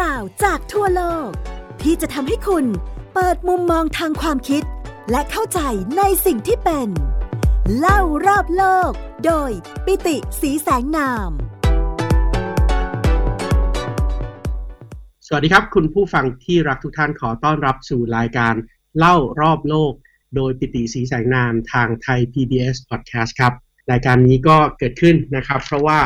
ราวจากทั่วโลก ที่จะทำให้คุณเปิดมุมมองทางความคิด และเข้าใจในสิ่งที่เป็น เล่ารอบโลก โดยปิติสีแสงนาม สวัสดีครับ คุณผู้ฟังที่รักทุกท่านขอต้อนรับสู่รายการเล่ารอบโลก โดยปิติสีแสงนามทางไทย PBS Podcast ครับ รายการนี้ก็เกิดขึ้นนะครับ เพราะว่า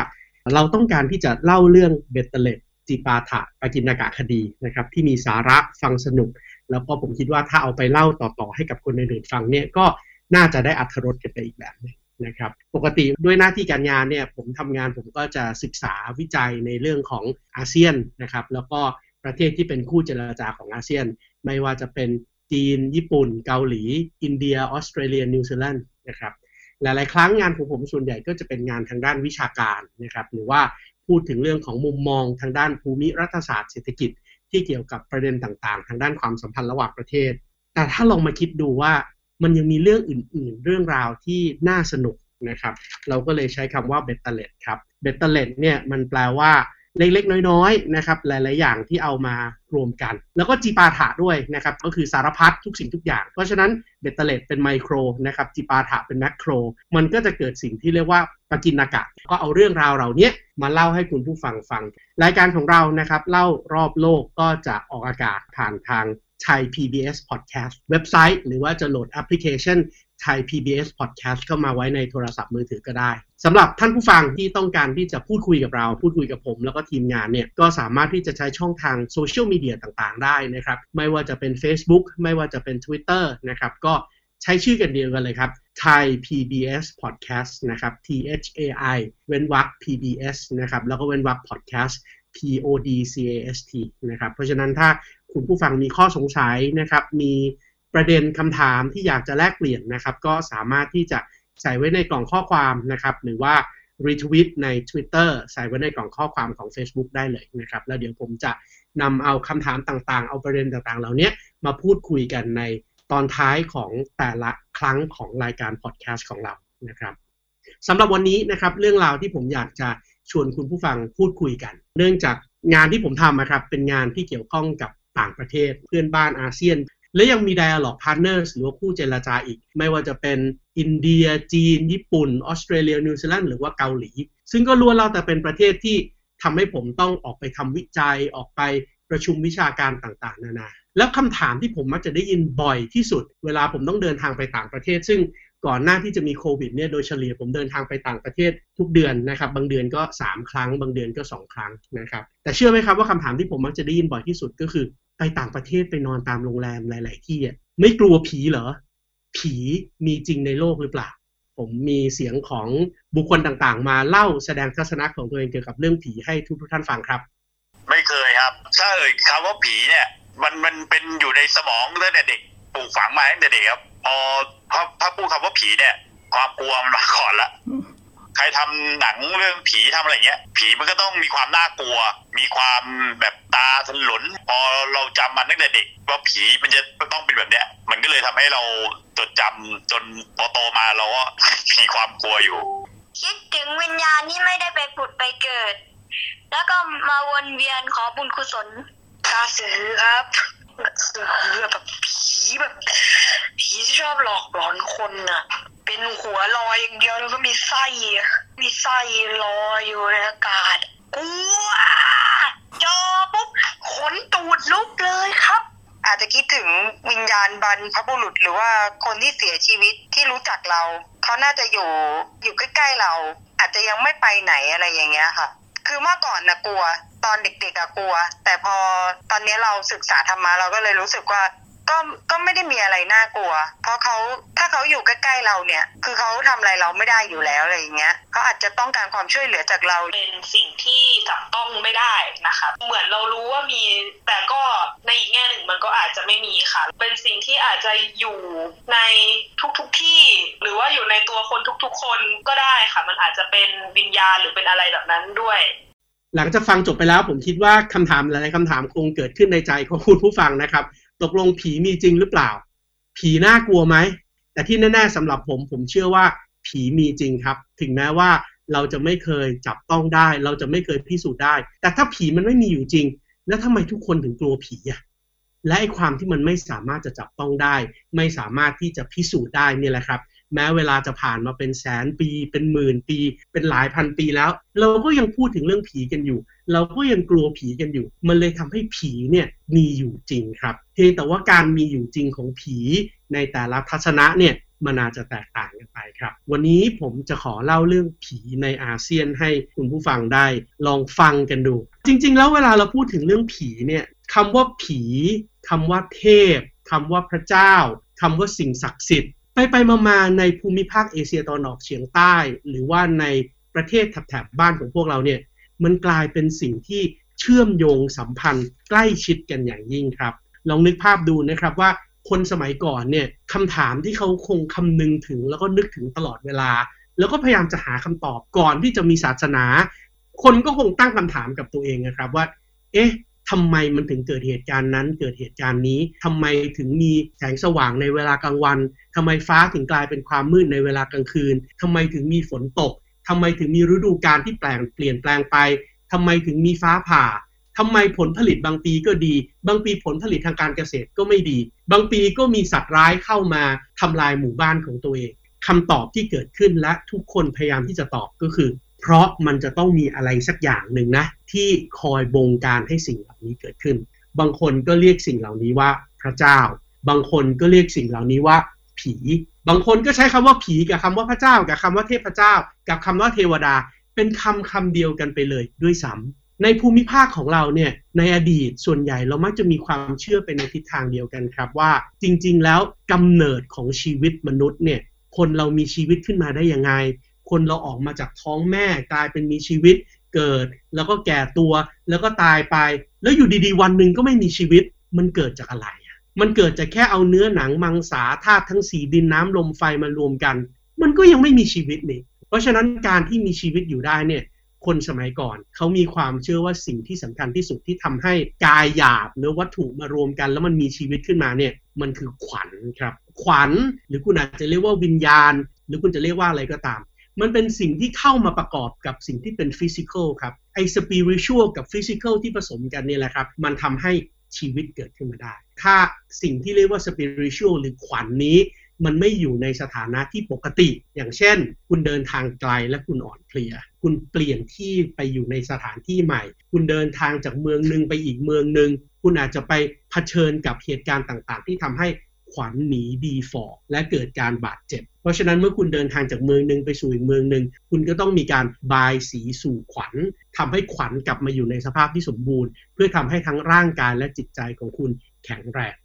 เราต้องการที่จะเล่าเรื่องเบตเตเลต จิปาถะปากินากะคดีนะครับที่มีสาระฟังสนุก แล้วก็ผมคิดว่าถ้าเอาไปเล่าต่อๆให้กับคนอื่นๆฟังเนี่ยก็น่าจะได้อัธรสกันไปอีกแบบหนึงนะครับปกติด้วยหน้าที่การงานเนี่ยผมทำงานผมก็จะศึกษาวิจัยในเรื่องของอาเซียนนะครับแล้วก็ประเทศที่เป็นคู่เจรจาของอาเซียน ไม่ว่าจะเป็นจีน ญี่ปุ่น เกาหลี อินเดีย ออสเตรเลีย นิวซีแลนด์นะครับหลาย ๆ ครั้งงานของผมส่วนใหญ่ก็จะเป็นงานทางด้านวิชาการนะครับหรือว่า พูดถึงเรื่องของมุมมองทางด้านภูมิรัฐศาสตร์เศรษฐกิจที่เกี่ยวกับประเด็นต่างๆ ทางด้านความสัมพันธ์ระหว่างประเทศ แต่ถ้าลองมาคิดดูว่ามันยังมีเรื่องอื่น ๆ เรื่องราวที่น่าสนุกนะครับ เราก็เลยใช้คำว่าเบ็ดเตล็ดครับเบ็ดเตล็ดเนี่ยมันแปลว่า เล็กๆ น้อยๆนะครับหลายๆ อย่างที่เอามารวมกัน แล้วก็จีปาถะด้วยนะครับก็คือสารพัดทุกสิ่งทุกอย่าง เพราะฉะนั้นเบ็ดเตล็ดเป็นไมโครนะครับจีปาถะเป็น macro มันก็จะเกิดสิ่งที่เรียกว่าปกิณกะ ก็เอาเรื่องราวเหล่านี้มาเล่าให้คุณผู้ฟังฟัง รายการของเรานะครับเล่ารอบโลกก็จะออกอากาศผ่านทางไทย PBS Podcast เว็บไซต์ หรือว่าจะโหลดแอปพลิเคชัน ไทย PBS Podcast เข้ามาไว้ในโทรศัพท์มือถือก็ได้สำหรับท่านผู้ฟังที่ต้องการที่จะพูดคุยกับเรา พูดคุยกับผม แล้วก็ทีมงานเนี่ยก็สามารถที่จะใช้ช่องทางโซเชียลมีเดียต่างๆ ได้นะครับ ไม่ว่าจะเป็น Facebook ไม่ว่าจะเป็น Twitter นะครับก็ใช้ชื่อกันเดียวกันเลยครับ Thai PBS Podcast นะครับ T H A I เว้นวรรค PBS นะครับแล้วก็เว้นวรรค Podcast P O D C A S T นะครับเพราะฉะนั้นถ้าคุณผู้ฟังมีข้อสงสัยนะครับมี ประเด็นคำถามที่อยากจะแลกเปลี่ยนนะครับ ก็สามารถที่จะใส่ไว้ในกล่องข้อความนะครับ หรือว่ารีทวิตใน Twitter ใส่ไว้ในกล่องข้อความของ Facebook ได้เลยนะครับ แล้วเดี๋ยวผมจะนำเอาคำถามต่างๆ เอาประเด็นต่างๆ เหล่านี้มาพูดคุยกันในตอนท้ายของแต่ละครั้งของรายการพอดแคสต์ของเรานะครับสำหรับวันนี้นะครับเรื่องราวที่ผมอยากจะชวนคุณผู้ฟังพูดคุยกัน เนื่องจากงานที่ผมทำนะครับเป็นงานที่เกี่ยวข้องกับต่างประเทศเพื่อนบ้านอาเซียน และยังมี dialog partners หรือว่าคู่เจรจาอีก ไม่ว่าจะเป็นอินเดียจีน ญี่ปุ่น ออสเตรเลีย นิวซีแลนด์หรือว่าเกาหลี ซึ่งก็ล้วนแล้วแต่เป็นประเทศที่ทำให้ผมต้องออกไปทำวิจัยออกไปประชุมวิชาการต่างๆ นานา แล้วคำถามที่ผมมักจะได้ยินบ่อยที่สุด เวลาผมต้องเดินทางไปต่างประเทศ ซึ่งก่อนหน้าที่จะมีโควิดเนี่ยโดยเฉลี่ยผมเดินทางไปต่างประเทศทุกเดือนนะครับ บางเดือนก็ 3 ครั้ง บางเดือนก็ 2 ครั้งนะครับ แต่เชื่อไหมครับว่าคำถามที่ผมมักจะได้ยินบ่อยที่สุดก็คือ ไปต่างประเทศไปนอนตามโรงแรมหลาย ๆ ที่อะไม่กลัวผีเหรอ ผีมีจริงในโลกหรือเปล่า ผมมีเสียงของบุคคลต่าง ๆ มาเล่าแสดงทัศนะของตัวเองเกี่ยวกับเรื่องผีให้ทุกท่านฟังครับ ไม่เคยครับ ถ้าเอ่ยคำว่าผีเนี่ย มันมันเป็นอยู่ในสมองตั้งแต่เด็กปลูกฝังมาตั้งแต่เด็กครับพอพอถ้าพูดคำว่าผีเนี่ย ความกลัวมันมาก่อนละ ใครทำหนังเรื่องผีทำอะไรเงี้ย ผีมันก็ต้องมีความน่ากลัว มีความแบบตาถลนพอเราจำมันตั้งแต่เด็กว่าผีมันจะต้องเป็นแบบเนี้ย มันก็เลยทำให้เราจดจำจนพอโตมาเราก็มีความกลัวอยู่ คิดถึงวิญญาณที่ไม่ได้ไปผุดไปเกิด แล้วก็มาวนเวียนขอบุญกุศลกาสือครับ สือแบบผีแบบผีที่ชอบหลอกหลอนคนน่ะ เป็นหัวลอยอย่างเดียวแล้วก็มีไส้มีไส้ลอยอยู่ในอากาศกลัวจอปุ๊บขนตูดลุกเลยครับ อาจจะคิดถึงวิญญาณบรรพบุรุษหรือว่าคนที่เสียชีวิตที่รู้จักเรา เขาน่าจะอยู่อยู่ใกล้ๆเรา อาจจะยังไม่ไปไหนอะไรอย่างเงี้ยค่ะ คือเมื่อก่อนนะกลัว ตอนเด็กๆอะกลัว แต่พอตอนนี้เราศึกษาธรรมะเราก็เลยรู้สึกว่า ก็ก็ไม่ได้มีอะไรน่ากลัว เพราะเขาถ้าเขาอยู่ใกล้ๆเราเนี่ย คือเขาทำอะไรเราไม่ได้อยู่แล้วอะไรอย่างเงี้ยเขาอาจจะต้องการความช่วยเหลือจากเราเป็นสิ่งที่จับต้องไม่ได้นะคะเหมือนเรารู้ว่ามีแต่ก็ในอีกแง่หนึ่งมันก็อาจจะไม่มีค่ะ เป็นสิ่งที่อาจจะอยู่ในทุกๆทที่ หรือว่าอยู่ในตัวคนทุก ๆ คนก็ได้ค่ะ มันอาจจะเป็นวิญญาณหรือเป็นอะไรแบบนั้นด้วยหลังจากฟังจบไปแล้วผมคิดว่าคำถามหลายๆคำถามคงเกิดขึ้นในใจของคุณผู้ฟังนะครับ ตกลงผีมีจริงหรือเปล่า ผีน่ากลัวไหม แต่ที่แน่ๆสำหรับผมผมเชื่อว่าผีมีจริงครับ ถึงแม้ว่าเราจะไม่เคยจับต้องได้ เราจะไม่เคยพิสูจน์ได้ แต่ถ้าผีมันไม่มีอยู่จริง แล้วทำไมทุกคนถึงกลัวผีอะและไอ้ความที่มันไม่สามารถจะจับต้องได้ ไม่สามารถที่จะพิสูจน์ได้นี่แหละครับ แม้เวลาจะผ่านมาเป็นแสนปี เป็นหมื่นปี เป็นหลายพันปีแล้ว เราก็ยังพูดถึงเรื่องผีกันอยู่ เราก็ยังกลัวผีกันอยู่ มันเลยทำให้ผีเนี่ยมีอยู่จริงครับเพียงแต่ว่าการมีอยู่จริงของผีในแต่ละทัศนะเนี่ยมันอาจจะแตกต่างกันไปครับ วันนี้ผมจะขอเล่าเรื่องผีในอาเซียนให้คุณผู้ฟังได้ลองฟังกันดู จริง ๆ แล้วเวลาเราพูดถึงเรื่องผีเนี่ยคำว่าผีคำว่าเทพคำว่าพระเจ้าคำว่าสิ่งศักดิ์สิทธิ์ ไปไปมาๆในภูมิภาคเอเชียตะวันออกเฉียงใต้ หรือว่าในประเทศแถบบ้านของพวกเราเนี่ยมันกลายเป็นสิ่งที่เชื่อมโยงสัมพันธ์ใกล้ชิดกันอย่างยิ่งครับ ลองนึกภาพดูนะครับว่าคนสมัยก่อนเนี่ยคำถามที่เขาคงคำนึงถึงแล้วก็นึกถึงตลอดเวลา แล้วก็พยายามจะหาคำตอบก่อนที่จะมีศาสนา คนก็คงตั้งคำถามกับตัวเองนะครับว่า เอ๊ะ ทำไมมันถึงเกิดเหตุการณ์นั้น เกิดเหตุการณ์นี้ทำไมถึงมีแสงสว่างในเวลากลางวันทำไมฟ้าถึงกลายเป็นความมืดในเวลากลางคืนทำไมถึงมีฝนตกทำไมถึงมีฤดูกาลที่แปลงเปลี่ยนแปลงไปทำไมถึงมีฟ้าผ่าทำไมผลผลิตบางปีก็ดี บางปีผลผลิตทางการเกษตรก็ไม่ดี บางปีก็มีสัตว์ร้ายเข้ามาทำลายหมู่บ้านของตัวเองคำตอบที่เกิดขึ้นและทุกคนพยายามที่จะตอบก็คือ เพราะมันจะต้องมีอะไรสักอย่างหนึ่งนะ ที่คอยบงการให้สิ่งเหล่านี้เกิดขึ้น บางคนก็เรียกสิ่งเหล่านี้ว่าพระเจ้า บางคนก็เรียกสิ่งเหล่านี้ว่าผี บางคนก็ใช้คำว่าผีกับคำว่าพระเจ้า กับคำว่าเทพเจ้า กับคำว่าเทวดา เป็นคำคำเดียวกันไปเลยด้วยซ้ำในภูมิภาคของเราเนี่ยในอดีตส่วนใหญ่เรามักจะมีความเชื่อไปในทิศทางเดียวกันครับว่า จริง ๆ แล้วกำเนิดของชีวิตมนุษย์เนี่ยคนเรามีชีวิตขึ้นมาได้ยังไง คนเราออกมาจากท้องแม่กลายเป็นมีชีวิตเกิด แล้วก็แก่ตัวแล้วก็ตายไป แล้วอยู่ดีๆ วันหนึ่งก็ไม่มีชีวิตมันเกิดจากอะไร มันเกิดจากแค่เอาเนื้อหนังมังสาธาตุทั้งสีดินน้ำลมไฟมารวมกัน มันก็ยังไม่มีชีวิตนี่เพราะฉะนั้นการที่มีชีวิตอยู่ได้เนี่ยคนสมัยก่อนเขามีความเชื่อว่าสิ่งที่สำคัญที่สุดที่ทำให้กายหยาบหรือวัตถุมารวมกัน แล้วมันมีชีวิตขึ้นมาเนี่ยมันคือขวัญครับ ขวัญหรือคุณอาจจะเรียกว่าวิญญาณ หรือคุณจะเรียกว่าอะไรก็ตาม มันเป็นสิ่งที่เข้ามาประกอบกับสิ่งที่เป็น physical ครับไอ้ spiritual กับ physical ที่ผสมกันนี่แหละครับ มันทำให้ชีวิตเกิดขึ้นมาได้ ถ้าสิ่งที่เรียกว่าสปิริชวลหรือขวัญนนี้ มันไม่อยู่ในสถานะที่ปกติ อย่างเช่น คุณเดินทางไกลและคุณอ่อนเพลีย คุณเปลี่ยนที่ไปอยู่ในสถานที่ใหม่ คุณเดินทางจากเมืองหนึ่งไปอีกเมืองหนึ่ง คุณอาจจะไปเผชิญกับเหตุการณ์ต่างๆ ที่ทำให้ ขวัญหนีดีฟอร์และเกิดการบาดเจ็บ เพราะฉะนั้นเมื่อคุณเดินทางจากเมืองหนึ่งไปสู่อีกเมืองหนึ่งคุณก็ต้องมีการบายสีสู่ขวัญทำให้ขวัญกลับมาอยู่ในสภาพที่สมบูรณ์ เพื่อทำให้ทั้งร่างกายและจิตใจของคุณแข็งแรง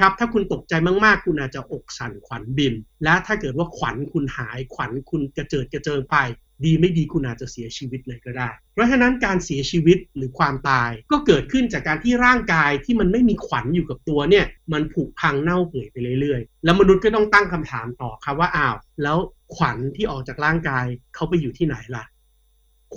ครับถ้าคุณตกใจมากๆ คุณอาจจะอกสั่นขวัญบิน และถ้าเกิดว่าขวัญคุณหายขวัญคุณกระเจิดกระเจิงไป ดีไม่ดีคุณอาจจะเสียชีวิตเลยก็ได้ เพราะฉะนั้นการเสียชีวิตหรือความตายก็เกิดขึ้นจากการที่ร่างกายที่มันไม่มีขวัญอยู่กับตัวเนี่ยมันผุพังเน่าเปื่อยไปเรื่อยๆ แล้วมนุษย์ก็ต้องตั้งคำถามต่อครับว่าอ้าวแล้วขวัญที่ออกจากร่างกายเขาไปอยู่ที่ไหนล่ะ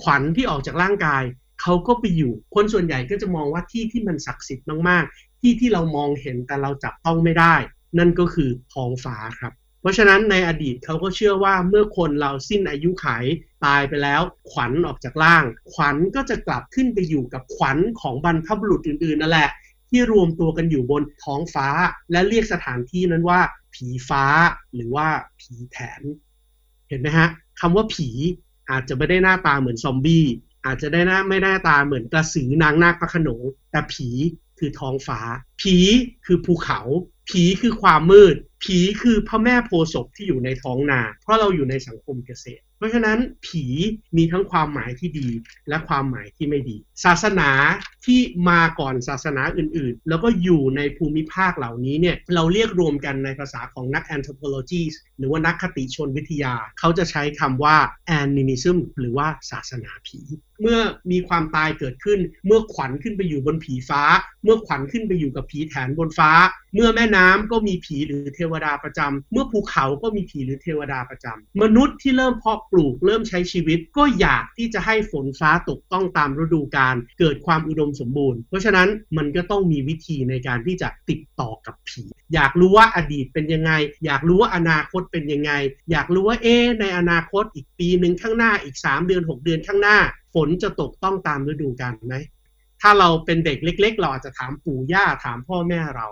ขวัญที่ออกจากร่างกายเขาก็ไปอยู่ คนส่วนใหญ่ก็จะมองว่าที่ที่มันศักดิ์สิทธิ์มากๆ ที่ที่เรามองเห็นแต่เราจับต้องไม่ได้ นั่นก็คือท้องฟ้าครับ เพราะฉะนั้นในอดีตเขาก็เชื่อว่าเมื่อคนเราสิ้นอายุขัย ตายไปแล้ว ขวัญออกจากร่าง ขวัญก็จะกลับขึ้นไปอยู่กับขวัญของบรรพบุรุษอื่นๆนั่นแหละ ที่รวมตัวกันอยู่บนท้องฟ้า และเรียกสถานที่นั้นว่า ผีฟ้าหรือว่าผีแถน เห็นไหมฮะคำว่าผีอาจจะไม่ได้หน้าตาเหมือนซอมบี้อาจจะได้หน้าไม่หน้าตาเหมือนกระสือนางนาคพระขนงแต่ผีคือท้องฟ้า ผีคือภูเขา ผีคือความมืด ผีคือพระแม่โพศพที่อยู่ในท้องนา เพราะเราอยู่ในสังคมเกษตร ราะฉะนั้นผีมีทั้งความหมายที่ดีและความหมายที่ไม่ดี ศาสนาที่มาก่อนศาสนาอื่นๆ แล้วก็อยู่ในภูมิภาคเหล่านี้เนี่ยเราเรียกรวมกันในภาษาของนัก anthropology รือว่านักคติชนวิทยา เขาจะใช้คำว่า animism หรือว่าศาสนาผี เมื่อมีความตายเกิดขึ้น เมื่อขวัญขึ้นไปอยู่บนผีฟ้า เมื่อขวัญขึ้นไปอยู่กับผีแถนบนฟ้า เมื่อแม่น้ำก็มีผีหรือเทวดาประจำเมื่อภูเขาก็มีผีหรือเทวดาประจำมนุษย์ที่เริ่มเพาะปลูกเริ่มใช้ชีวิต ก็อยากที่จะให้ฝนฟ้าตกต้องตามฤดูกาลเกิดความอุดมสมบูรณ์ เพราะฉะนั้นมันก็ต้องมีวิธีในการที่จะติดต่อกับผี อยากรู้ว่าอดีตเป็นยังไง อยากรู้ว่าอนาคตเป็นยังไง อยากรู้ว่าเอ๊ในอนาคตอีกปีหนึ่งข้างหน้าอีก 3 เดือน 6 เดือนข้างหน้า ฝนจะตกต้องตามฤดูกาลไหมถ้าเราเป็นเด็กเล็ก ๆ เราอาจจะถามปู่ย่าถามพ่อแม่เรา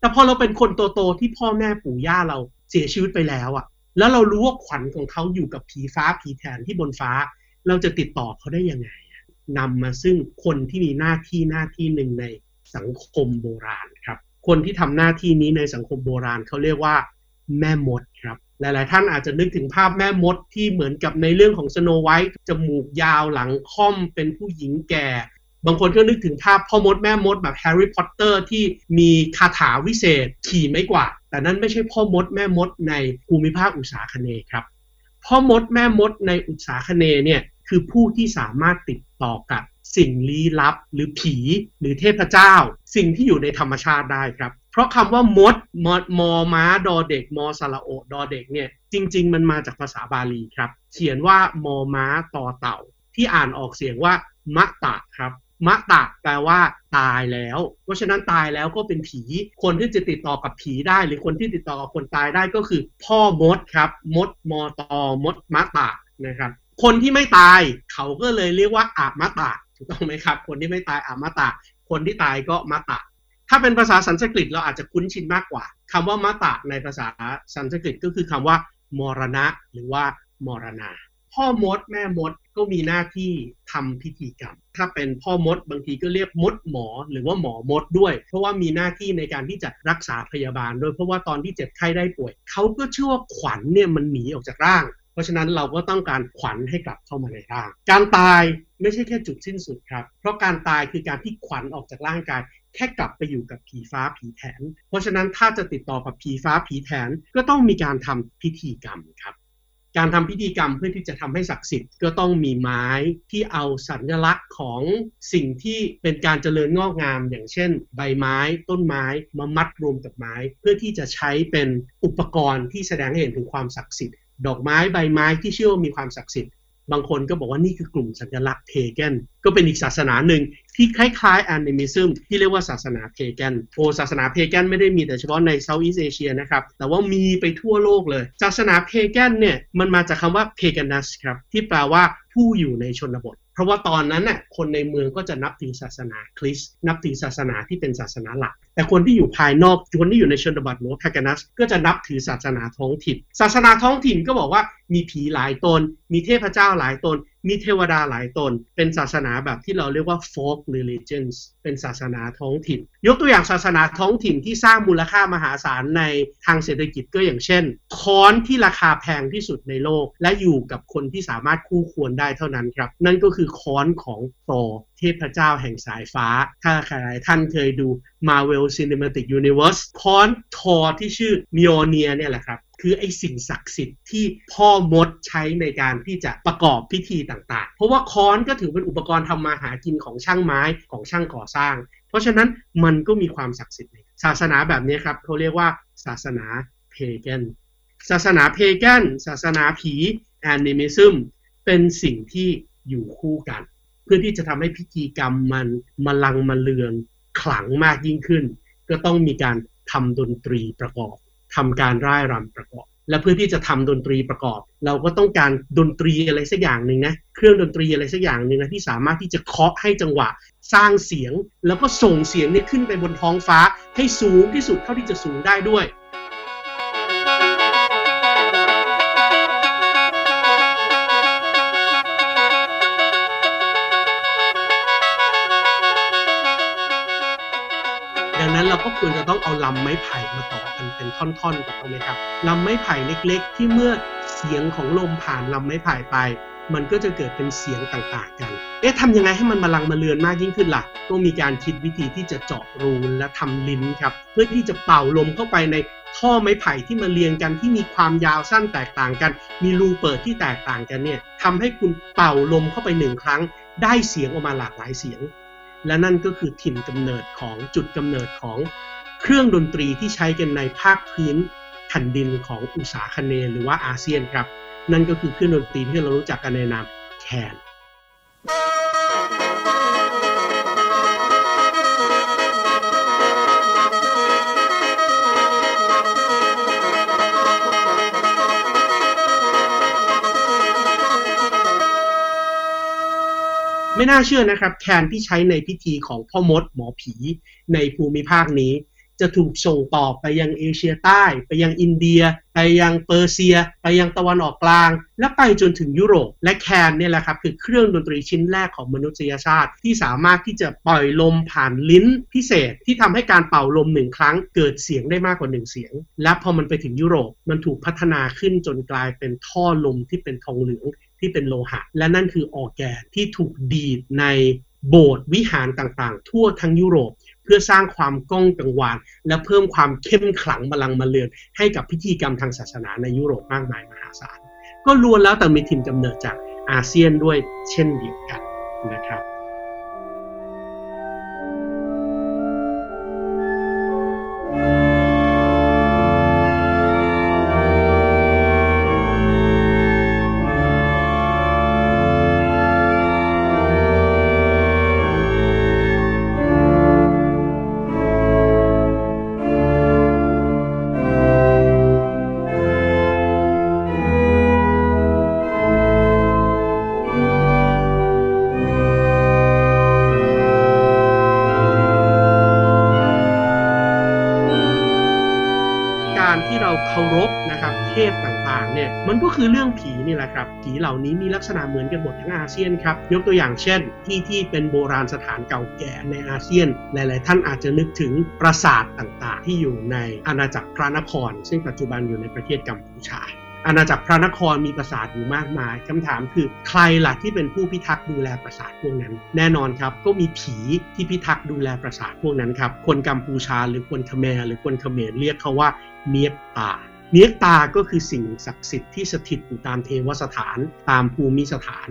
แต่พอเราเป็นคนโตๆที่พ่อแม่ปู่ย่าเราเสียชีวิตไปแล้วอะแล้วเรารู้ว่าขวัญของเขาอยู่กับผีฟ้าผีแทนที่บนฟ้า เราจะติดต่อเขาได้ยังไงนำมาซึ่งคนที่มีหน้าที่หน้าที่หนึ่งในสังคมโบราณครับ คนที่ทำหน้าที่นี้ในสังคมโบราณเขาเรียกว่า แม่มดครับ หลาย ๆ ท่านอาจจะนึกถึงภาพแม่มดที่เหมือนกับในเรื่องของสโนไวท์จมูกยาวหลังค่อมเป็นผู้หญิงแก่ บางคนก็นึกถึงภาพพ่อมดแม่มดแบบแฮร์รี่พอตเตอร์ที่มีคาถาวิเศษขี่ไม้กวาดแต่นั่นไม่ใช่พ่อมดแม่มดในภูมิภาคอุษาคเนย์ครับพ่อมดแม่มดในอุษาคเนย์เนี่ยคือผู้ที่สามารถติดต่อกับสิ่งลี้ลับหรือผีหรือเทพเจ้า สิ่งที่อยู่ในธรรมชาติได้ครับ เพราะคำว่ามดมอมอม้าดอเด็กมอสระโอดอเด็กเนี่ยจริง ๆ มันมาจากภาษาบาลีครับ เขียนว่ามอม้าต่อเต่า ที่อ่านออกเสียงว่ามะตะครับมะตะแปลว่าตายแล้ว เพราะฉะนั้นตายแล้วก็เป็นผี คนที่จะติดต่อกับผีได้ หรือคนที่ติดต่อกับคนตายได้ก็คือ พ่อมดครับมดมอตอมดมะตะนะครับคนที่ไม่ตายเขาก็เลยเรียกว่าอามะตะถูกต้องไหมครับ คนที่ไม่ตายอามะตะ คนที่ตายก็มะตะ ถ้าเป็นภาษาสันสกฤตเราอาจจะคุ้นชินมากกว่าคำว่ามะตะในภาษาสันสกฤตก็คือคำว่ามรณะ หรือว่ามรณา พ่อมดแม่มดก็มีหน้าที่ทำพิธีกรรม ถ้าเป็นพ่อมดบางทีก็เรียกมดหมอ หรือว่าหมอมดด้วย เพราะว่ามีหน้าที่ในการที่จะรักษาพยาบาลด้วยเพราะว่าตอนที่เจ็บไข้ได้ป่วยเขาก็เชื่อว่าขวัญเนี่ยมันหนีออกจากร่างเพราะฉะนั้นเราก็ต้องการขวัญให้กลับเข้ามาในร่าง การตายไม่ใช่แค่จุดสิ้นสุดครับ เพราะการตายคือการที่ขวัญออกจากร่างกาย แค่กลับไปอยู่กับผีฟ้าผีแถน เพราะฉะนั้นถ้าจะติดต่อกับผีฟ้าผีแถนก็ต้องมีการทำพิธีกรรมครับ การทำพิธีกรรมเพื่อที่จะทำให้ศักดิ์สิทธิ์ก็ต้องมีไม้ที่เอาสัญลักษณ์ของสิ่งที่เป็นการเจริญงอกงาม อย่างเช่น ใบไม้ ต้นไม้มามัดรวมกับไม้ เพื่อที่จะใช้เป็นอุปกรณ์ที่แสดงให้เห็นถึงความศักดิ์สิทธิ์ดอกไม้ใบไม้ที่เชื่อว่ามีความศักดิ์สิทธิ์ บางคนก็บอกว่านี่คือกลุ่มสัญลักษณ์ pagan ก็เป็นอีกศาสนาหนึ่งที่คล้ายๆ animism ที่เรียกว่าศาสนา pagan โอศาสนา pagan ไม่ได้มีแต่เฉพาะใน Southeast Asia นะครับแต่ว่ามีไปทั่วโลกเลย ศาสนา pagan เนี่ยมันมาจากคำว่า paganus ครับที่แปลว่าผู้อยู่ในชนบท เพราะว่าตอนนั้นน่ะคนในเมืองก็จะนับถือศาสนาคริสต์นับถือศาสนาที่เป็นศาสนาหลัก แต่คนที่อยู่ภายนอกคนที่อยู่ในชนบทหรือว่า paganus ก็จะนับถือศาสนาท้องถิ่น ศาสนาท้องถิ่นก็บอกว่ามีผีหลายตน มีเทพเจ้าหลายตน มีเทวดาหลายตน เป็นศาสนาแบบที่เราเรียกว่า folk religions เป็นศาสนาท้องถิ่น ยกตัวอย่างศาสนาท้องถิ่นที่สร้างมูลค่ามหาศาลในทางเศรษฐกิจก็อย่างเช่น ค้อนที่ราคาแพงที่สุดในโลก และอยู่กับคนที่สามารถคู่ควรได้เท่านั้นครับ นั่นก็คือค้อนของโตเทพเจ้าแห่งสายฟ้า ถ้าใครท่านเคยดู Marvel Cinematic Universe ค้อนธอร์ที่ชื่อ Mjolnir เนี่ยแหละครับ คือไอสิ่งศักดิ์สิทธิ์ที่พ่อมดใช้ในการที่จะประกอบพิธีต่างๆ เพราะว่าค้อนก็ถือเป็นอุปกรณ์ทำมาหากินของช่างไม้ของช่างก่อสร้าง เพราะฉะนั้นมันก็มีความศักดิ์สิทธิ์ศาสนาแบบนี้ครับเขาเรียกว่าศาสนา pagan ศาสนา pagan ศาสนาผี animism เป็นสิ่งที่อยู่คู่กัน เพื่อที่จะทำให้พิธีกรรมมันมาลังมาเลืองขลังมากยิ่งขึ้น ก็ต้องมีการทำดนตรีประกอบ ทำการร่ายรำประกอบ และเพื่อที่จะทำดนตรีประกอบ เราก็ต้องการดนตรีอะไรสักอย่างหนึ่งนะเครื่องดนตรีอะไรสักอย่างหนึ่งนะที่สามารถที่จะเคาะให้จังหวะ สร้างเสียง แล้วก็ส่งเสียงนี้ขึ้นไปบนท้องฟ้า ให้สูงที่สุดเท่าที่จะสูงได้ด้วย นั้นเราก็ควรจะต้องเอาลำไม้ไผ่มาต่อกันเป็นท่อนๆถูกต้องไหมครับลำไม้ไผ่เล็ก ๆ ที่เมื่อเสียงของลมผ่านลำไม้ไผ่ไป มันก็จะเกิดเป็นเสียงต่างๆกัน เอ๊ะทำยังไงให้มันมาลังมาเลือนมากยิ่งขึ้นล่ะก็มีการคิดวิธีที่จะเจาะรูและทำลิ้นครับ เพื่อที่จะเป่าลมเข้าไปในท่อไม้ไผ่ที่มาเรียงกันที่มีความยาวสั้นแตกต่างกัน มีรูเปิดที่แตกต่างกันเนี่ยทำให้คุณเป่าลมเข้าไปหนึ่งครั้ง ได้เสียงออกมาหลากหลายเสียง และนั่นก็คือถิ่นกำเนิดของจุดกำเนิดของเครื่องดนตรีที่ใช้กันในภาคพื้นแผ่นดินของอุษาคเนหรือว่าอาเซียนครับ นั่นก็คือเครื่องดนตรีที่เรารู้จักกันในนามแคน ไม่น่าเชื่อนะครับ แคนที่ใช้ในพิธีของพ่อมดหมอผีในภูมิภาคนี้ จะถูกส่งต่อไปยังเอเชียใต้ ไปยังอินเดีย ไปยังเปอร์เซีย ไปยังตะวันออกกลาง และไปจนถึงยุโรป และแคนเนี่ยแหละครับคือเครื่องดนตรีชิ้นแรกของมนุษยชาติ ที่สามารถที่จะปล่อยลมผ่านลิ้นพิเศษที่ทำให้การเป่าลมหนึ่งครั้งเกิดเสียงได้มากกว่าหนึ่งเสียง และพอมันไปถึงยุโรปมันถูกพัฒนาขึ้นจนกลายเป็นท่อลมที่เป็นทองเหลือง ที่เป็นโลหะ และนั่นคือออแกนที่ถูกดีดในโบสถ์วิหารต่างๆ ทั่วทั้งยุโรป เพื่อสร้างความก้องกังวาน และเพิ่มความเข้มขลังบลังมาเลือน ให้กับพิธีกรรมทางศาสนาในยุโรปมากมายมหาศาลก็ล้วนแล้วแต่มีถิ่นกำเนิดจากอาเซียนด้วยเช่นเดียวกันนะครับ เหมือนกันหมดทั้งอาเซียนครับ ยกตัวอย่างเช่น ที่ที่เป็นโบราณสถานเก่าแก่ในอาเซียน หลาย ๆ ท่านอาจจะนึกถึงปราสาทต่าง ๆ ที่อยู่ในอาณาจักรพระนคร ซึ่งปัจจุบันอยู่ในประเทศกัมพูชาอาณาจักรพระนครมีปราสาทอยู่มากมายคำถามคือใครล่ะที่เป็นผู้พิทักษ์ดูแลปราสาทพวกนั้น แน่นอนครับ ก็มีผีที่พิทักษ์ดูแลปราสาทพวกนั้นครับ คนกัมพูชาหรือคนคแมรหรือคนเขมรเรียกเขาว่าเนียบตา เนียบตาก็คือสิ่งศักดิ์สิทธิ์ที่สถิตอยู่ตามเทวสถาน ตามภูมิสถาน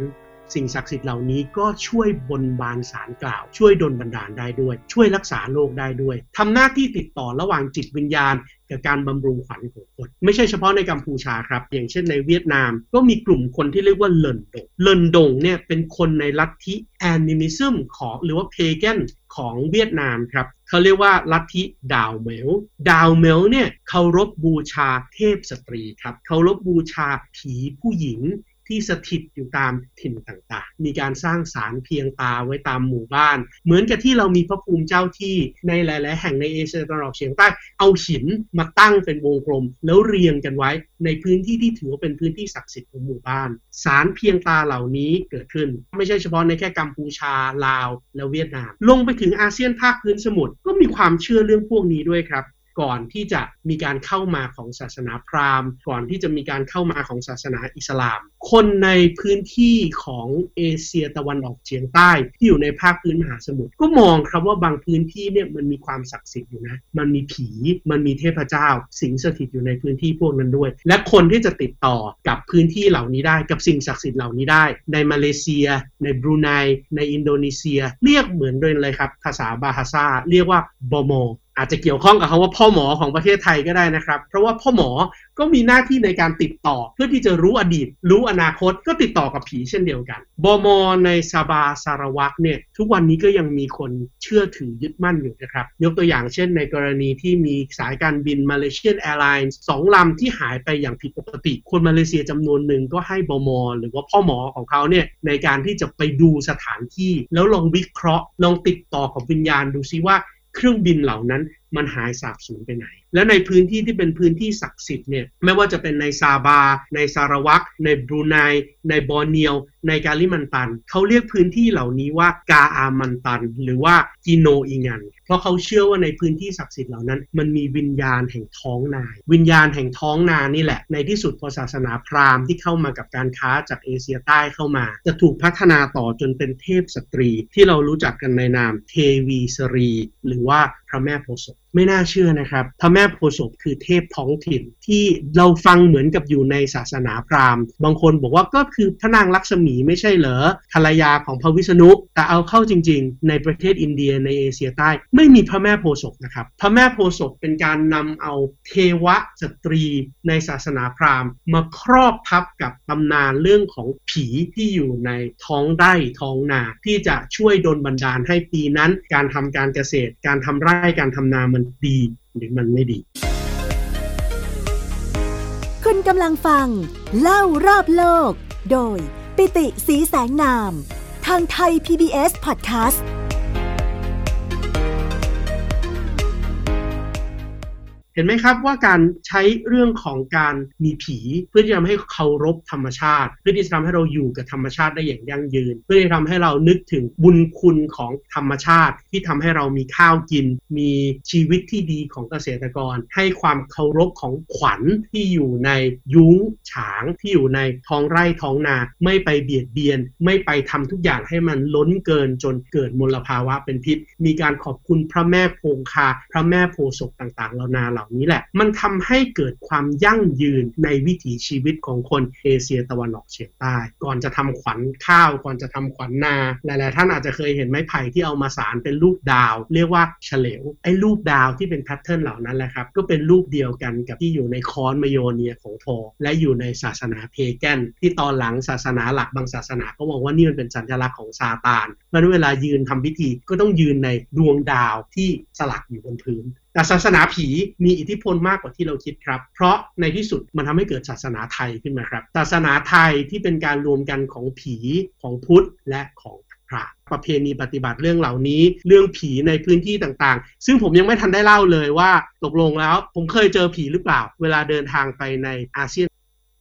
สิ่งศักดิ์สิทธิ์เหล่านี้ก็ช่วยบนบานสารกล่าว ช่วยดลบันดาลได้ด้วย ช่วยรักษาโรคได้ด้วยทำหน้าที่ติดต่อระหว่างจิตวิญญาณกับการบำรุงขวัญของคน ไม่ใช่เฉพาะในกัมพูชาครับ อย่างเช่นในเวียดนามก็มีกลุ่มคนที่เรียกว่าเลินดงเลินดงเนี่ยเป็นคนในลัทธิแอนิมิซึมของหรือว่าเพแกนของเวียดนามครับ เขาเรียกว่าลัทธิดาวเหมล ดาวเหมลเนี่ยเคารพบูชาเทพสตรีครับเคารพบูชาผีผู้หญิง ที่สถิตอยู่ตามถิ่นต่างๆ มีการสร้างสารเพียงตาไว้ตามหมู่บ้าน เหมือนกับที่เรามีพระภูมิเจ้าที่ในหลาย ๆ แห่งในเอเชียตะวันออกเฉียงใต้ เอาหินมาตั้งเป็นวงกลม แล้วเรียงกันไว้ในพื้นที่ที่ถือว่าเป็นพื้นที่ศักดิ์สิทธิ์ของหมู่บ้าน สารเพียงตาเหล่านี้เกิดขึ้น ไม่ใช่เฉพาะในแค่กัมพูชาลาว และเวียดนาม ลงไปถึงอาเซียนภาคพื้นสมุทรก็มีความเชื่อเรื่องพวกนี้ด้วยครับ ก่อนที่จะมีการเข้ามาของศาสนาพราหมณ์ ก่อนที่จะมีการเข้ามาของศาสนาอิสลาม คนในพื้นที่ของเอเชียตะวันออกเฉียงใต้ที่อยู่ในภาคพื้นมหาสมุทรก็มองครับว่าบางพื้นที่เนี่ยมันมีความศักดิ์สิทธิ์อยู่นะ มันมีผีมันมีเทพเจ้า สิงสถิตอยู่ในพื้นที่พวกนั้นด้วย และคนที่จะติดต่อกับพื้นที่เหล่านี้ได้กับสิ่งศักดิ์สิทธิ์เหล่านี้ได้ ในมาเลเซีย ในบรูไนในอินโดนีเซีย เรียกเหมือนด้วยเลยครับภาษาบาฮาซาเรียกว่า bomoh อาจจะเกี่ยวข้องกับคำว่าพ่อหมอของประเทศไทยก็ได้นะครับ เพราะว่าพ่อหมอก็มีหน้าที่ในการติดต่อ เพื่อที่จะรู้อดีต รู้อนาคตก็ติดต่อกับผีเช่นเดียวกัน bomoh ในซาบาห์ซาราวักเนี่ยทุกวันนี้ก็ยังมีคนเชื่อถือยึดมั่นอยู่นะครับ ยกตัวอย่างเช่นในกรณีที่มีสายการบิน Malaysian Airlines สองลำที่หายไปอย่างผิดปกติ คนมาเลเซียจำนวนหนึ่งก็ให้ bomoh หรือว่าพ่อหมอของเขาเนี่ยในการที่จะไปดูสถานที่ แล้วลองวิเคราะห์ลองติดต่อกับวิญญาณดูซิว่า เครื่องบินเหล่านั้น มันหายสาบสูญไปไหน และในพื้นที่ที่เป็นพื้นที่ศักดิ์สิทธิ์เนี่ยไม่ว่าจะเป็นในซาบา ในซาราวักในบรูไนในบอร์เนียว ในกาลิมันตัน เขาเรียกพื้นที่เหล่านี้ว่ากาอามันตัน หรือว่ากิโนอิงัน เพราะเขาเชื่อว่าในพื้นที่ศักดิ์สิทธิ์เหล่านั้น มันมีวิญญาณแห่งท้องนา วิญญาณแห่งท้องนานี่แหละ ในที่สุดพอศาสนาพราหมณ์ที่เข้ามากับการค้าจากเอเชียใต้เข้ามา จะถูกพัฒนาต่อจนเป็นเทพสตรี ที่เรารู้จักกันในนามเทวีสรี หรือว่าพระแม่โพธิ์ศพไม่น่าเชื่อนะครับ พระแม่โพศพคือเทพท้องถิ่นที่เราฟังเหมือนกับอยู่ในศาสนาพราหมณ์ บางคนบอกว่าก็คือพระนางลักษมีไม่ใช่เหรอภรรยาของพระวิษณุ แต่เอาเข้าจริง ๆ ในประเทศอินเดียในเอเชียใต้ ไม่มีพระแม่โพศพนะครับ พระแม่โพศพเป็นการนำเอาเทวสตรีในศาสนาพราหมณ์ มาครอบทับกับตำนานเรื่องของผีที่อยู่ในท้องไร่ท้องนาที่จะช่วยดลบันดาลให้ปีนั้น การทำการเกษตร การทำไร่การทำนามันดีหรือมันไม่ดี คุณกำลังฟัง เล่ารอบโลก โดยปิติสีแสงนาม ทางไทย PBS Podcast ส ห็นไหมครับว่าการใช้เรื่องของการมีผี เพื่อที่จะทำให้เคารพธรรมชาติ เพื่อที่จะทำให้เราอยู่กับธรรมชาติได้อย่างยั่งยืน เพื่อที่จะทำให้เรานึกถึงบุญคุณของธรรมชาติ ที่ทำให้เรามีข้าวกิน มีชีวิตที่ดีของเกษตรกร ให้ความเคารพของขวัญที่อยู่ในยุ้งฉางที่อยู่ในท้องไร่ท้องนา ไม่ไปเบียดเบียน ไม่ไปทำทุกอย่างให้มันล้นเกินจนเกิดมลภาวะเป็นพิษ มีการขอบคุณพระแม่คงคา พระแม่โพศพต่างๆเหล่านาเหล่านี้แหละ มันทำให้เกิดความยั่งยืนในวิถีชีวิตของคนเอเชียตะวันออกเฉียงใต้ ก่อนจะทำขวัญข้าว ก่อนจะทำขวัญนา หลายๆ ท่านอาจจะเคยเห็นไม้ไผ่ที่เอามาสารเป็นรูปดาว เรียกว่าเฉลว ไอ้รูปดาวที่เป็นแพทเทิร์นเหล่านั้นแหละครับ ก็เป็นรูปเดียวกันกับที่อยู่ในคอนมโยเนียของโทและอยู่ในศาสนาเพแกนที่ตอนหลังศาสนาหลักบางศาสนาก็บอกว่านี่มันเป็นสัญลักษณ์ของซาตานเพราะนั้นเวลายืนทำพิธีก็ต้องยืนในดวงดาวที่สลักอยู่บนพื้นแต่ศาสนาผีมีีอิทธิพลมากกว่าที่เราคิดครับ เพราะในที่สุดมันทำให้เกิดศาสนาไทยขึ้นมาครับ ศาสนาไทยที่เป็นการรวมกันของผีของพุทธและของพระประเพณีปฏิบัติเรื่องเหล่านี้ เรื่องผีในพื้นที่ต่างๆ ซึ่งผมยังไม่ทันได้เล่าเลยว่าตกลงแล้ว ผมเคยเจอผีหรือเปล่า เวลาเดินทางไปในอาเซียน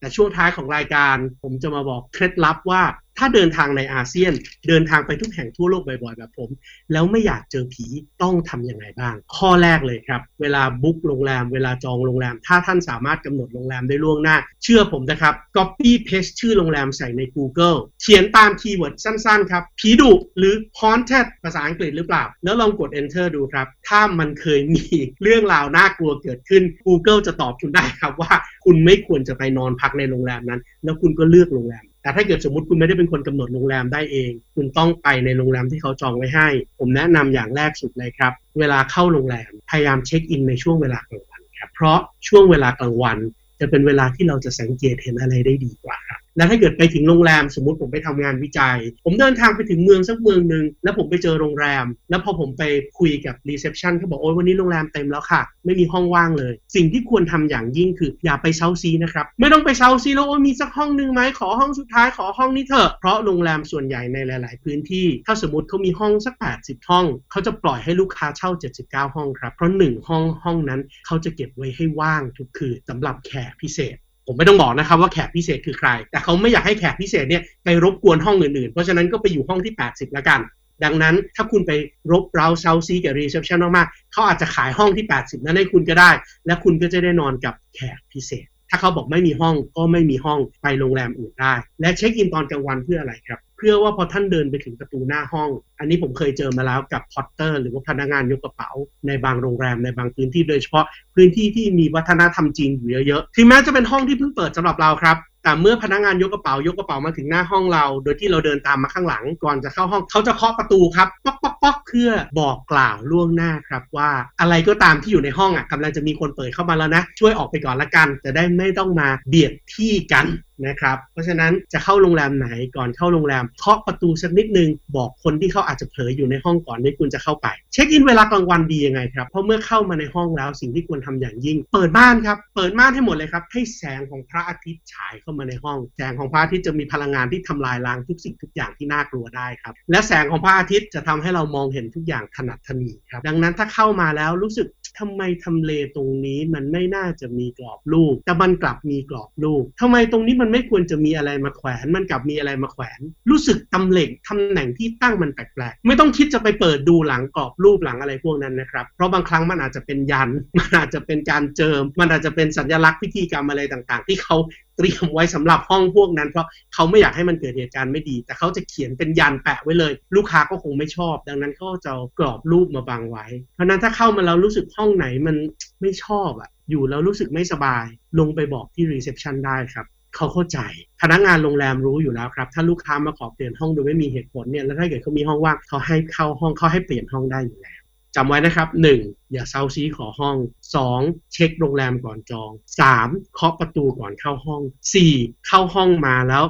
แต่ช่วงท้ายของรายการ ผมจะมาบอกเคล็ดลับว่า ถ้าเดินทางในอาเซียน เดินทางไปทุกแห่งทั่วโลกบ่อยๆแบบผม แล้วไม่อยากเจอผีต้องทำยังไงบ้าง ข้อแรกเลยครับ เวลาบุ๊กโรงแรม เวลาจองโรงแรม ถ้าท่านสามารถกำหนดโรงแรมได้ล่วงหน้า เชื่อผมนะครับ copy paste ชื่อโรงแรมใส่ใน Google เขียนตาม keyword สั้นๆครับ ผีดุหรือ haunted ภาษาอังกฤษหรือเปล่า แล้วลองกด enter ดูครับ ถ้ามันเคยมีเรื่องราวน่ากลัวเกิดขึ้น Google จะตอบคุณได้ครับว่า คุณไม่ควรจะไปนอนพักในโรงแรมนั้น แล้วคุณก็เลือกโรงแรม แต่ถ้าเกิดสมมติคุณไม่ได้เป็นคนกำหนดโรงแรมได้เอง คุณต้องไปในโรงแรมที่เขาจองไว้ให้ ผมแนะนำอย่างแรกสุดเลยครับ เวลาเข้าโรงแรมพยายามเช็คอินในช่วงเวลากลางวันครับเพราะช่วงเวลากลางวัน จะเป็นเวลาที่เราจะสังเกตเห็นอะไรได้ดีกว่าครับ และถ้าเกิดไปถึงโรงแรมสมมติผมไปทำงานวิจัย ผมเดินทางไปถึงเมืองสักเมืองหนึ่งแล้วผมไปเจอโรงแรม แล้วพอผมไปคุยกับ reception เขาบอกโอ้ยวันนี้โรงแรมเต็มแล้วค่ะ ไม่มีห้องว่างเลย สิ่งที่ควรทำอย่างยิ่งคืออย่าไปเซ้าซี้นะครับ ไม่ต้องไปเซ้าซี้แล้วโอ้ยมีสักห้องหนึ่งไหมขอห้องสุดท้ายขอห้องนี้เถอะเพราะโรงแรมส่วนใหญ่ในหลาย ๆ พื้นที่ ถ้าสมมติเขามีห้องสัก 80 ห้องเขาจะปล่อยให้ลูกค้าเช่า 79 ห้องครับเพราะหนึ่งห้องห้องนั้นเขาจะเก็บไว้ให้ว่างทุกคืนสำหรับแขกพิเศษ ผมไม่ต้องบอกนะครับว่าแขกพิเศษคือใคร แต่เขาไม่อยากให้แขกพิเศษเนี่ยไปรบกวนห้องอื่นๆ เพราะฉะนั้นก็ไปอยู่ห้องที่ 80 แล้วกัน ดังนั้นถ้าคุณไปรบเร้าเซ้าซี้กับ reception มากๆเขาอาจจะขายห้องที่ 80 นั้นให้คุณก็ได้ และคุณก็จะได้นอนกับแขกพิเศษ ถ้าเขาบอกไม่มีห้องก็ไม่มีห้องไปโรงแรมอื่นได้ และเช็คอินตอนกลางวันเพื่ออะไรครับ เพื่อว่าพอท่านเดินไปถึงประตูหน้าห้อง อันนี้ผมเคยเจอมาแล้วกับพอตเตอร์ หรือว่าพนักงานยกกระเป๋าในบางโรงแรมในบางพื้นที่โดยเฉพาะพื้นที่ที่มีวัฒนธรรมจีนอยู่เยอะๆถึงแม้จะเป็นห้องที่เพิ่งเปิดสำหรับเราครับ แต่เมื่อพนักงานยกกระเป๋ายกกระเป๋ามาถึงหน้าห้องเรา โดยที่เราเดินตามมาข้างหลังก่อนจะเข้าห้องเขาจะเคาะประตูครับป๊อกป๊อกป๊อกเพื่อบอกกล่าวล่วงหน้าครับว่าอะไรก็ตามที่อยู่ในห้องอะกำลังจะมีคนเปิดเข้ามาแล้วนะ ช่วยออกไปก่อนละกัน จะได้ไม่ต้องมาเบียดที่กันนะครับเพราะฉะนั้นจะเข้าโรงแรมไหนก่อนเข้าโรงแรมเคาะประตูสักนิดนึง บอกคนที่เขาอาจจะเผลออยู่ในห้องก่อนที่คุณจะเข้าไป เช็คอินเวลากลางวันดียังไงครับเพราะเมื่อเข้ามาในห้องแล้วสิ่งที่ควรทำอย่างยิ่ง เปิดม่านครับเปิดม่านให้หมดเลยครับให้แสงของพระอาทิตย์ฉายเข้ามาในห้อง แสงของพระอาทิตย์จะมีพลังงานที่ทำลายล้างทุกสิ่งทุกอย่างที่น่ากลัวได้ครับ และแสงของพระอาทิตย์จะทำให้เรามองเห็นทุกอย่างถนัดถนีครับ ดังนั้นถ้าเข้ามาแล้วรู้สึกทำไมทำเลตรงนี้มันไม่น่าจะมีกรอบรูป แต่มันกลับมีกรอบรูปทำไมตรงนี้มันไม่ควรจะมีอะไรมาแขวน มันกลับมีอะไรมาแขวน รู้สึกตำแหน่งตำแหน่งที่ตั้งมันแปลกๆ ไม่ต้องคิดจะไปเปิดดูหลังกรอบรูปหลังอะไรพวกนั้นนะครับ เพราะบางครั้งมันอาจจะเป็นยัน มันอาจจะเป็นการเจิม มันอาจจะเป็นสัญลักษณ์พิธีกรรมอะไรต่างๆ ที่เขา เตรียมไว้สำหรับห้องพวกนั้น เพราะเขาไม่อยากให้มันเกิดเหตุการณ์ไม่ดี แต่เขาจะเขียนเป็นยันแปะไว้เลย ลูกค้าก็คงไม่ชอบ ดังนั้นเขาจะกรอบรูปมาบังไว้ เพราะฉะนั้นถ้าเข้ามาแล้วรู้สึกห้องไหนมันไม่ชอบอะอยู่แล้วรู้สึกไม่สบาย ลงไปบอกที่รีเซพชันได้ครับเขาเข้าใจ พนักงานโรงแรมรู้อยู่แล้วครับ ถ้าลูกค้ามาขอเปลี่ยนห้องโดยไม่มีเหตุผลเนี่ยแล้วถ้าเกิดเขามีห้องว่างเขาให้เข้าห้องเขาให้เปลี่ยนห้องได้อยู่แล้ว จำไว้นะครับ 1. อย่าเซาซีขอห้อง 2. เช็คโรงแรมก่อนจอง 3. เคาะประตูก่อนเข้าห้อง 4. เข้าห้องมาแล้ว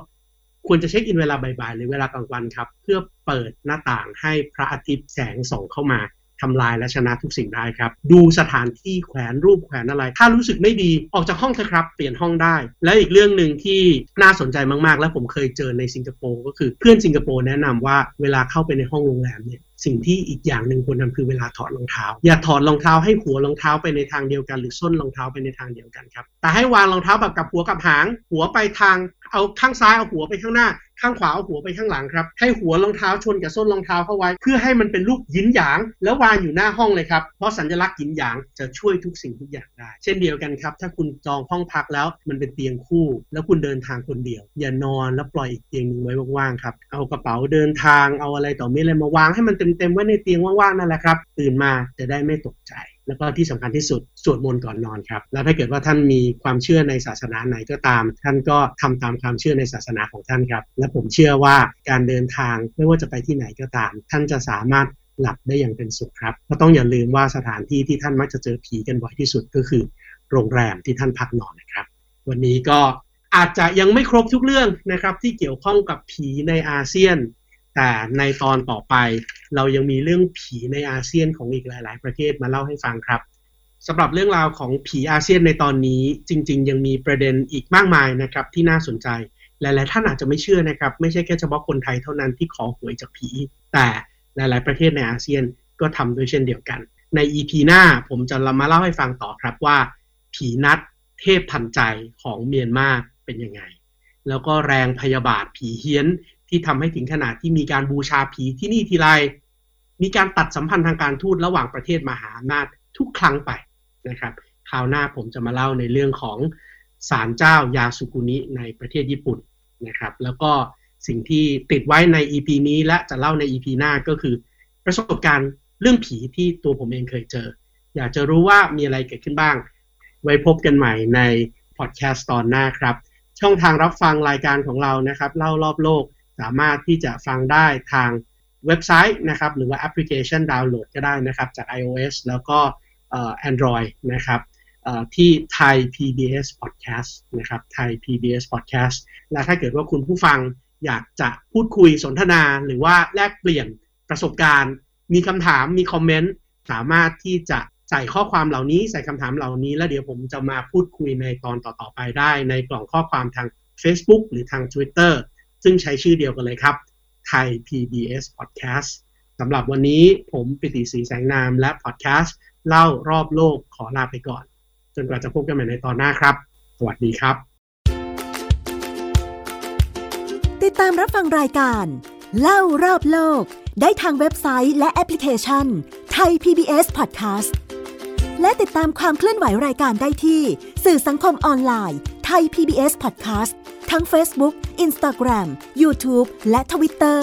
ควรจะเช็คอินเวลาบ่ายๆ หรือเวลากลางวันครับ เพื่อเปิดหน้าต่างให้พระอาทิตย์แสงส่องเข้ามาทำลายและชนะทุกสิ่งได้ครับ ดูสถานที่แขวนรูปแขวนอะไร ถ้ารู้สึกไม่ดีออกจากห้องเถอะครับ เปลี่ยนห้องได้ และอีกเรื่องหนึ่งที่น่าสนใจมากๆ และผมเคยเจอในสิงคโปร์ก็คือเพื่อนสิงคโปร์แนะนำว่าเวลาเข้าไปในห้องโรงแรมเนี่ย สิ่งที่อีกอย่างหนึ่งควรทำคือเวลาถอดรองเท้า อย่าถอดรองเท้าให้หัวรองเท้าไปในทางเดียวกัน หรือส้นรองเท้าไปในทางเดียวกันครับแต่ให้วางรองเท้าแบบกับหัวกับหาง หัวไปทางเอาข้างซ้ายเอาหัวไปข้างหน้า ข้างขวาเอาหัวไปข้างหลังครับให้หัวรองเท้าชนกับส้นรองเท้าเข้าไว้ เพื่อให้มันเป็นรูปยินหยาง แล้ววางอยู่หน้าห้องเลยครับเพราะสัญลักษณ์ยินหยางจะช่วยทุกสิ่งทุกอย่างได้ เช่นเดียวกันครับ ถ้าคุณจองห้องพักแล้วมันเป็นเตียงคู่ แล้วคุณเดินทางคนเดียว อย่านอนแล้วปล่อยอีกเตียงหนึ่งไว้ว่างๆครับเอากระเป๋าเดินทางเอาอะไรต่อมีอะไรมาวางให้มันเต็มๆไว้ในเตียงว่างๆนั่นแหละครับ ตื่นมาจะได้ไม่ตกใจ แล้วก็ที่สำคัญที่สุดสวดมนต์ก่อนนอนครับ แล้วถ้าเกิดว่าท่านมีความเชื่อในศาสนาไหนก็ตาม ท่านก็ทำตามความเชื่อในศาสนาของท่านครับ และผมเชื่อว่าการเดินทางไม่ว่าจะไปที่ไหนก็ตาม ท่านจะสามารถหลับได้อย่างเป็นสุขครับก็ต้องอย่าลืมว่าสถานที่ที่ท่านมักจะเจอผีกันบ่อยที่สุดก็คือ โรงแรมที่ท่านพักนอนนะครับ วันนี้ก็อาจจะยังไม่ครบทุกเรื่องนะครับที่เกี่ยวข้องกับผีในอาเซียน แต่ในตอนต่อไปเรายังมีเรื่องผีในอาเซียนของอีกหลาย ๆ ประเทศมาเล่าให้ฟังครับสำหรับเรื่องราวของผีอาเซียนในตอนนี้จริง ๆ ยังมีประเด็นอีกมากมายนะครับที่น่าสนใจ หลาย ๆ ท่านอาจจะไม่เชื่อนะครับ ไม่ใช่แค่เฉพาะคนไทยเท่านั้นที่ขอหวยจากผี แต่หลาย ๆ ประเทศในอาเซียนก็ทำด้วยเช่นเดียวกัน ใน EP หน้าผมจะมาเล่าให้ฟังต่อครับว่า ผีนัดเทพทันใจของเมียนมาเป็นยังไง แล้วก็แรงพยาบาทผีเฮี้ยน ที่ทำให้ถึงขนาดที่มีการบูชาผีที่นี่ทีไรมีการตัดสัมพันธ์ทางการทูตระหว่างประเทศมหาอำนาจทุกครั้งไปนะครับ คราวหน้าผมจะมาเล่าในเรื่องของศาลเจ้ายาสุกุนิในประเทศญี่ปุ่นนะครับ แล้วก็สิ่งที่ติดไว้ใน EP นี้และจะเล่าใน EP หน้าก็คือ ประสบการณ์เรื่องผีที่ตัวผมเองเคยเจอ อยากจะรู้ว่ามีอะไรเกิดขึ้นบ้าง ไว้พบกันใหม่ในพอดแคสต์ตอนหน้าครับ ช่องทางรับฟังรายการของเรานะครับ เล่ารอบโลก สามารถที่จะฟังได้ทางเว็บไซต์นะครับหรือว่าแอปพลิเคชันดาวน์โหลดก็ได้นะครับจาก iOS แล้วก็ Android นะครับที่ไทย PBS Podcast นะครับไทย PBS Podcast และถ้าเกิดว่าคุณผู้ฟังอยากจะพูดคุยสนทนาหรือว่าแลกเปลี่ยนประสบการณ์ มีคำถามมีคอมเมนต์สามารถที่จะใส่ข้อความเหล่านี้ใส่คำถามเหล่านี้ แล้วเดี๋ยวผมจะมาพูดคุยในตอนต่อๆไปได้ ในกล่องข้อความทาง Facebook หรือทาง Twitter ซึ่งใช้ชื่อเดียวกันเลยครับไทย PBS Podcast สำหรับวันนี้ผมปิติศรีแสงนามและ Podcast เล่ารอบโลกขอลาไปก่อน จนกว่าจะพบกันใหม่ในตอนหน้าครับ สวัสดีครับ ติดตามรับฟังรายการ เล่ารอบโลก ได้ทางเว็บไซต์และแอปพลิเคชันไทย PBS Podcast และติดตามความเคลื่อนไหวรายการได้ที่ สื่อสังคมออนไลน์ไทย PBS Podcast ทั้ง Facebook, Instagram, YouTube และ Twitter